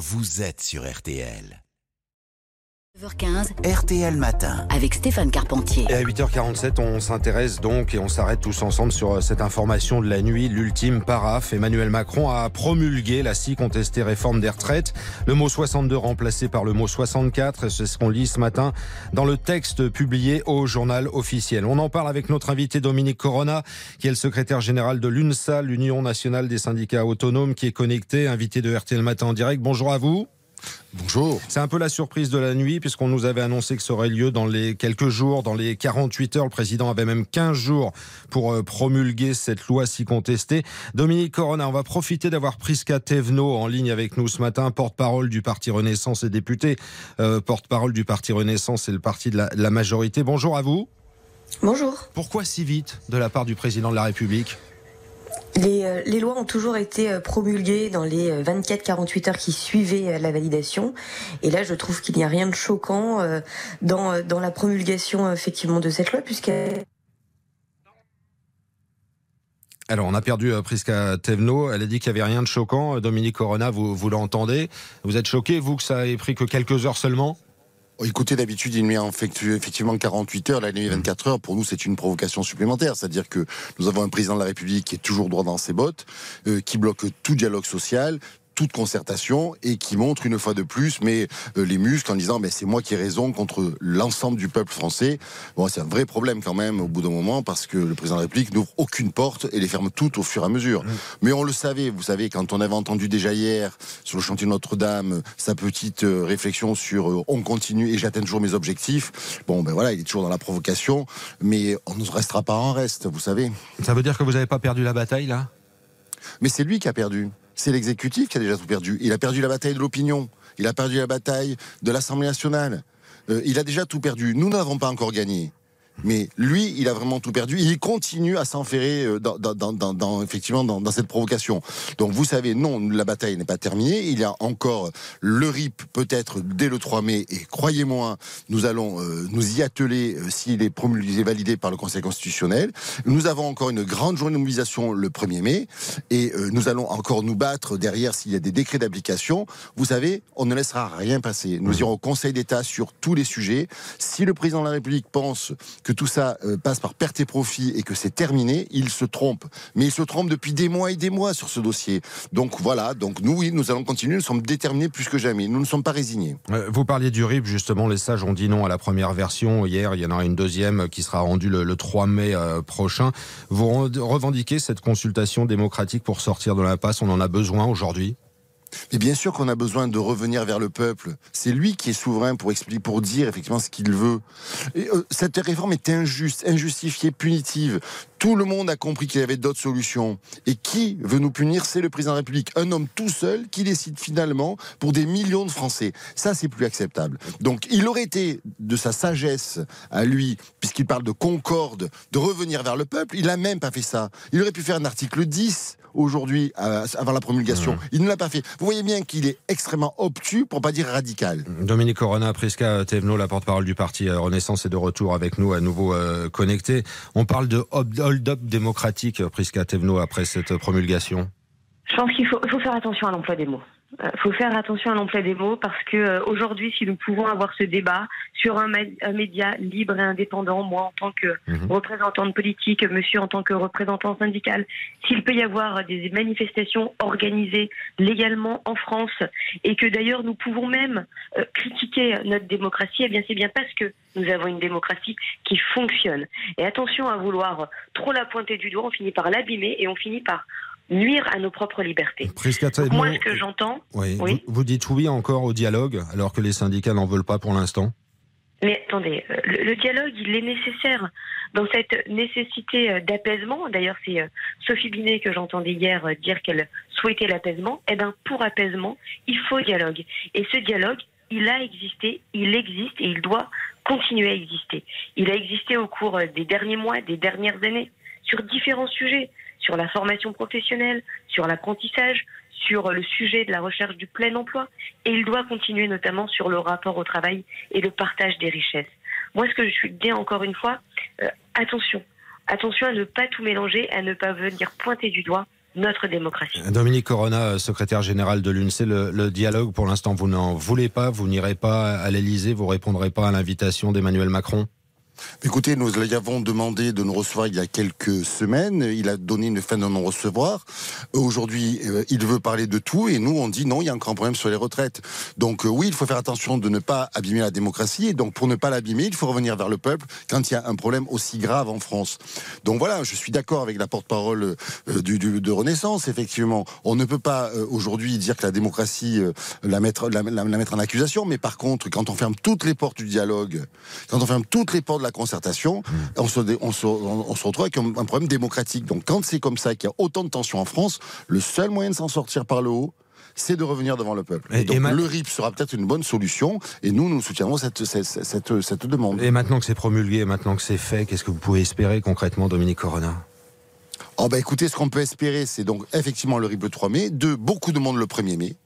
vous êtes sur RTL. 9h15 RTL Matin. avec Stéphane Carpentier. Et à 8h47, on s'intéresse donc et on s'arrête tous ensemble sur euh, cette information de la nuit, l'ultime paraphe. Emmanuel Macron a promulgué la si contestée réforme des retraites. Le mot 62 remplacé par le mot 64, c'est ce qu'on lit ce matin dans le texte publié au journal officiel. On en parle avec notre invité Dominique Corona, qui est le secrétaire général de l'UNSA, l'Union nationale des syndicats autonomes, qui est connecté, invité de RTL Matin en direct. Bonjour à vous. Bonjour. C'est un peu la surprise de la nuit puisqu'on nous avait annoncé que ça aurait lieu dans les quelques jours, dans les 48 heures. Le président avait même 15 jours pour euh, promulguer cette loi si contestée. Dominique Corona, on va profiter d'avoir Prisca Thévenot en ligne avec nous ce matin, porte-parole du Parti Renaissance et député, euh, porte-parole du Parti Renaissance et le parti de la, de la majorité. Bonjour à vous. Bonjour. Pourquoi si vite de la part du président de la République? Les, euh, les lois ont toujours été euh, promulguées dans les euh, 24-48 heures qui suivaient euh, la validation. Et là, je trouve qu'il n'y a rien de choquant euh, dans, euh, dans la promulgation euh, effectivement de cette loi, puisqu'elle Alors, on a perdu euh, Prisca Thévenot. Elle a dit qu'il n'y avait rien de choquant. Euh, Dominique Corona, vous, vous l'entendez. Vous êtes choqué, vous, que ça ait pris que quelques heures seulement? Écoutez, d'habitude, il met en fait effectivement 48 heures, la nuit 24 heures. Pour nous, c'est une provocation supplémentaire. C'est-à-dire que nous avons un président de la République qui est toujours droit dans ses bottes, euh, qui bloque tout dialogue social, toute concertation et qui montre une fois de plus mais euh, les muscles en disant mais c'est moi qui ai raison contre l'ensemble du peuple français. Bon, c'est un vrai problème quand même au bout d'un moment parce que le président de la République n'ouvre aucune porte et les ferme toutes au fur et à mesure. Mais on le savait, vous savez, quand on avait entendu déjà hier sur le chantier de Notre-Dame sa petite euh, réflexion sur euh, on continue et j'atteins toujours mes objectifs. Bon, ben voilà, il est toujours dans la provocation, mais on ne restera pas en reste, vous savez. Ça veut dire que vous n'avez pas perdu la bataille, là? Mais c'est lui qui a perdu. C'est l'exécutif qui a déjà tout perdu. Il a perdu la bataille de l'opinion. Il a perdu la bataille de l'Assemblée nationale. Euh, il a déjà tout perdu. Nous n'avons pas encore gagné. Mais lui, il a vraiment tout perdu. Il continue à s'enferrer euh, dans, dans, dans, dans- dans- effectivement dans, dans cette provocation. Donc vous savez, non, la bataille n'est pas terminée. Il y a encore le RIP peut-être dès le 3 mai. Et croyez-moi, nous allons euh, nous y atteler euh, s'il est promulgué, validé par le Conseil constitutionnel. Nous avons encore une grande journée de mobilisation le 1er mai. Et euh, nous allons encore nous battre derrière s'il y a des décrets d'application. Vous savez, on ne laissera rien passer. Nous irons au Conseil d'État sur tous les sujets. Si le président de la République pense que tout ça euh, passe par perte et profit et que c'est terminé, il se trompe. Mais il se trompe depuis des mois et des mois sur ce dossier. Donc voilà, donc nous, oui, nous allons continuer. Nous sommes déterminés plus que jamais. Nous ne sommes pas résignés. Euh, Vous parliez du RIP, justement, les sages ont dit non à la première version. Hier, il y en aura une deuxième qui sera rendue le, le 3 mai euh, prochain. Vous re- revendiquez cette consultation démocratique pour sortir de l'impasse. On en a besoin aujourd'hui? Mais bien sûr qu'on a besoin de revenir vers le peuple. C'est lui qui est souverain pour expliquer, pour dire effectivement ce qu'il veut. Euh, cette réforme est injuste, injustifiée, punitive. Tout le monde a compris qu'il y avait d'autres solutions. Et qui veut nous punir C'est le président de la République. Un homme tout seul qui décide finalement pour des millions de Français. Ça, c'est plus acceptable. Donc, il aurait été de sa sagesse à lui, puisqu'il parle de concorde, de revenir vers le peuple. Il n'a même pas fait ça. Il aurait pu faire un article 10 aujourd'hui, euh, avant la promulgation. Il ne l'a pas fait. Vous voyez bien qu'il est extrêmement obtus, pour pas dire radical. Dominique Corona, Prisca Thévenot, la porte-parole du parti euh, Renaissance, est de retour avec nous, à nouveau euh, connecté. On parle de hold-up démocratique, Prisca Thévenot, après cette promulgation? Je pense qu'il faut faire attention à l'emploi des mots. Il faut faire attention à l'emploi des mots parce que euh, aujourd'hui, si nous pouvons avoir ce débat sur un, un média libre et indépendant, moi en tant que Mhm. représentante politique, monsieur en tant que représentant syndical, s'il peut y avoir des manifestations organisées légalement en France et que d'ailleurs nous pouvons même euh, critiquer notre démocratie, eh bien c'est bien parce que nous avons une démocratie qui fonctionne. Et attention à vouloir trop la pointer du doigt, on finit par l'abîmer et on finit par nuire à nos propres libertés. Donc moi, ce que j'entends, oui, Oui. Vous, vous dites oui encore au dialogue, alors que les syndicats n'en veulent pas pour l'instant? Mais attendez, euh, le, le dialogue, il est nécessaire dans cette nécessité euh, d'apaisement. D'ailleurs, c'est euh, Sophie Binet que j'entendais hier euh, dire qu'elle souhaitait l'apaisement. Eh bien, pour apaisement, il faut dialogue. Et ce dialogue, il a existé, il existe et il doit continuer à exister. Il a existé au cours euh, des derniers mois, des dernières années, sur différents sujets, sur la formation professionnelle, sur l'apprentissage, sur le sujet de la recherche du plein emploi, et il doit continuer notamment sur le rapport au travail et le partage des richesses. Moi, ce que je dis encore une fois, euh, attention, attention à ne pas tout mélanger, à ne pas venir pointer du doigt notre démocratie. Dominique Corona, secrétaire général de l'UNC, le, le, dialogue, pour l'instant, vous n'en voulez pas, vous n'irez pas à l'Elysée, vous répondrez pas à l'invitation d'Emmanuel Macron? Écoutez, nous lui avons demandé de nous recevoir il y a quelques semaines. Il a donné une fin de non-recevoir. Aujourd'hui, euh, il veut parler de tout et nous, on dit non, il y a un problème sur les retraites. Donc euh, oui, il faut faire attention de ne pas abîmer la démocratie. Et donc pour ne pas l'abîmer, il faut revenir vers le peuple quand il y a un problème aussi grave en France. Donc voilà, je suis d'accord avec la porte-parole euh, de Renaissance. Effectivement, on ne peut pas aujourd'hui dire que la démocratie la mettre, la mettre en accusation. Mais par contre, quand on ferme toutes les portes du dialogue, quand on ferme toutes les portes de la concertation, on se, on, se, on se retrouve avec un, un problème démocratique. Donc quand c'est comme ça qu'il y a autant de tensions en France, le seul moyen de s'en sortir par le haut, c'est de revenir devant le peuple. Et, et donc et le RIP sera peut-être une bonne solution, et nous, nous soutiendrons cette, cette, cette, cette demande. Et maintenant que c'est promulgué, maintenant que c'est fait, qu'est-ce que vous pouvez espérer concrètement, Dominique Corona? Oh bah écoutez, ce qu'on peut espérer, c'est donc effectivement le RIP le 3 mai, de beaucoup de monde le 1er mai.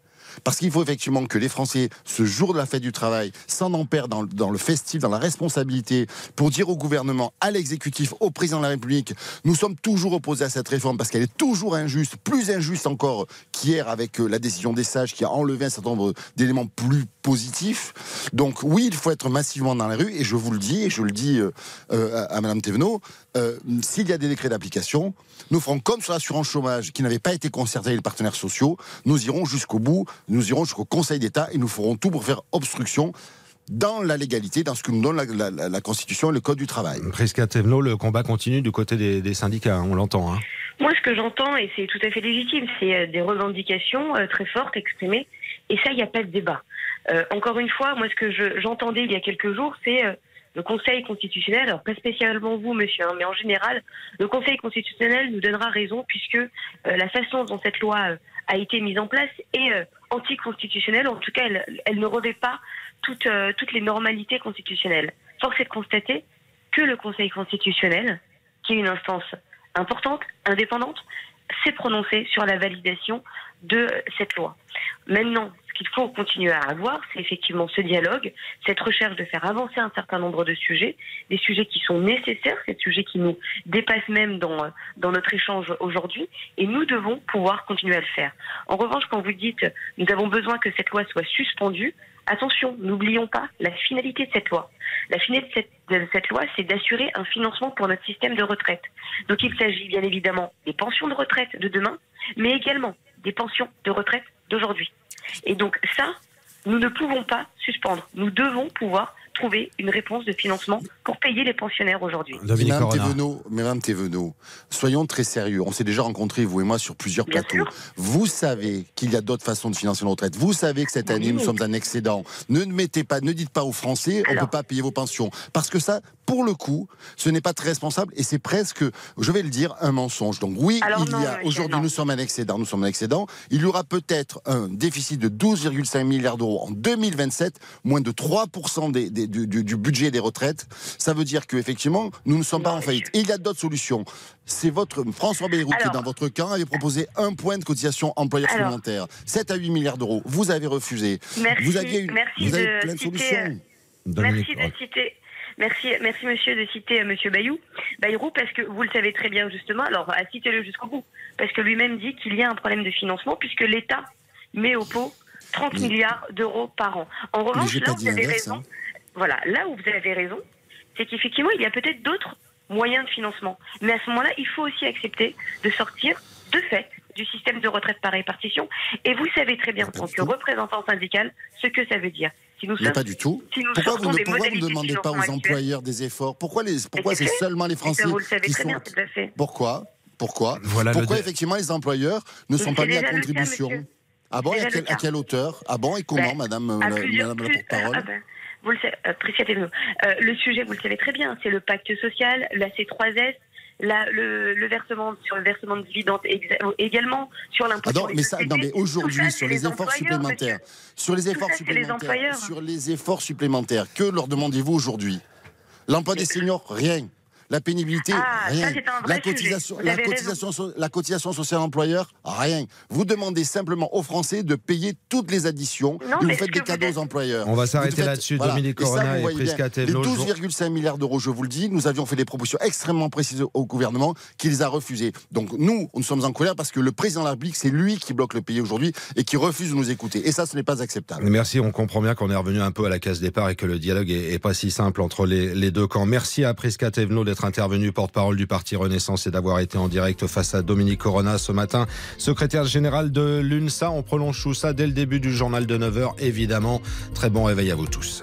Parce qu'il faut effectivement que les Français, ce jour de la fête du travail, s'en empèrent dans, le festif, dans la responsabilité, pour dire au gouvernement, à l'exécutif, au président de la République, nous sommes toujours opposés à cette réforme parce qu'elle est toujours injuste, plus injuste encore qu'hier avec la décision des sages qui a enlevé un certain nombre d'éléments plus positifs. Donc oui, il faut être massivement dans la rue, et je vous le dis, et je le dis euh, euh, à Madame Thévenot, euh, s'il y a des décrets d'application, nous ferons comme sur l'assurance chômage qui n'avait pas été concerté avec les partenaires sociaux, nous irons jusqu'au bout, nous irons jusqu'au Conseil d'État et nous ferons tout pour faire obstruction dans la légalité, dans ce que nous donne la, la, la Constitution et le Code du travail. Prisca Thévenot, le combat continue du côté des, des syndicats, on l'entend. Hein. Moi, ce que j'entends, et c'est tout à fait légitime, c'est des revendications euh, très fortes exprimées, et ça, il n'y a pas de débat. Euh, encore une fois, moi, ce que j'entendais je, il y a quelques jours, c'est... Euh, le Conseil constitutionnel, alors pas spécialement vous, monsieur, hein, mais en général, le Conseil constitutionnel nous donnera raison puisque euh, la façon dont cette loi euh, a été mise en place est euh, anticonstitutionnelle. En tout cas, elle, ne revêt pas toutes, toutes les normalités constitutionnelles. Force est de constater que le Conseil constitutionnel, qui est une instance importante, indépendante, s'est prononcé sur la validation de cette loi. Maintenant, ce qu'il faut continuer à avoir, c'est effectivement ce dialogue, cette recherche de faire avancer un certain nombre de sujets, des sujets qui sont nécessaires, des sujets qui nous dépassent même dans, dans notre échange aujourd'hui, et nous devons pouvoir continuer à le faire. En revanche, quand vous dites nous avons besoin que cette loi soit suspendue, attention, n'oublions pas la finalité de cette loi. La finalité de cette, de cette loi, c'est d'assurer un financement pour notre système de retraite. Donc il s'agit bien évidemment des pensions de retraite de demain, mais également des pensions de retraite d'aujourd'hui. Et donc ça, nous ne pouvons pas suspendre. Nous devons pouvoir trouver une réponse de financement pour payer les pensionnaires aujourd'hui. Madame Thévenot, Madame Thévenot, soyons très sérieux. On s'est déjà rencontrés, vous et moi, sur plusieurs Bien plateaux. sûr. Vous savez qu'il y a d'autres façons de financer nos retraites. Vous savez que cette année, Oui. nous sommes un excédent. Ne mettez pas, ne dites pas aux Français, on ne peut pas payer vos pensions. Parce que ça, pour le coup, ce n'est pas très responsable et c'est presque, je vais le dire, un mensonge. Donc oui, Alors il non, y a, aujourd'hui, nous sommes un excédent, nous sommes un excédent. Il y aura peut-être un déficit de 12,5 milliards d'euros en 2027, moins de 3% des, des- du, budget des retraites. Ça veut dire qu'effectivement, nous ne sommes pas Non, en faillite. Et il y a d'autres solutions. C'est votre François Bayrou qui est dans votre camp avait proposé un point de cotisation employeur Alors. supplémentaire, 7 à 8 milliards d'euros. Vous avez refusé. Merci, vous aviez une, merci vous avez de plein de citer, solutions. Dominique Merci de citer. Merci, merci monsieur de citer euh, monsieur Bayou, Bayrou parce que vous le savez très bien justement. Alors, à citez-le jusqu'au bout, parce que lui-même dit qu'il y a un problème de financement puisque l'État met au pot 30 Mais- milliards d'euros par an. En revanche, là où vous avez raison, hein. voilà, là où vous avez raison, c'est qu'effectivement il y a peut-être d'autres moyens de financement. Mais à ce moment-là, il faut aussi accepter de sortir de fait du système de retraite par répartition. Et vous savez très bien, en tant que représentant syndical, ce que ça veut dire. Si nous Mais pas du tout. si nous Pourquoi vous ne pourquoi vous demandez pas aux employeurs des efforts? Pourquoi, les, pourquoi c'est seulement les Français vous le savez qui très sont... bien, tout à fait? Pourquoi? Pourquoi? Voilà Pourquoi effectivement les employeurs ne sont pas mis à cas, contribution? Ah bon? Et à, quel- à quelle hauteur? Ah bon? Et comment, Ben, Madame, la, Madame la porte-parole ah ben, vous le savez, euh. Euh, le sujet, vous le savez très bien, c'est le pacte social, la C3S, la- le, le versement sur le versement de dividendes également sur l'impôt Ah non, sur les mais ça, non, mais sociétés. aujourd'hui, sur les, les efforts supplémentaires, sur les efforts ça, c'est les supplémentaires, sur les efforts supplémentaires, que leur demandez-vous aujourd'hui? L'emploi des seniors, rien. La pénibilité, Ah, ça, rien. c'est un vrai la, cotisation, la, cotisation, so- la cotisation sociale employeur, rien. Vous demandez simplement aux Français de payer toutes les additions Non, et vous faites des cadeaux êtes- aux employeurs. On va s'arrêter là-dessus. voilà. Dominique Et ça, Corona et voyez bien. Prisca Les Thévenot. Je- 12,5 milliards d'euros, je vous le dis, nous avions fait des propositions extrêmement précises au gouvernement qui les a refusées. Donc nous, nous sommes en colère parce que le président de la République, c'est lui qui bloque le pays aujourd'hui et qui refuse de nous écouter. Et ça, ce n'est pas acceptable. Merci, on comprend bien qu'on est revenu un peu à la case départ et que le dialogue est, est pas si simple entre les, les deux camps. Merci à Prisca Thévenot d'être intervenu porte-parole du parti Renaissance et d'avoir été en direct face à Dominique Corona ce matin, secrétaire général de l'UNSA. On prolonge tout ça dès le début du journal de 9h, évidemment. Très bon réveil à vous tous.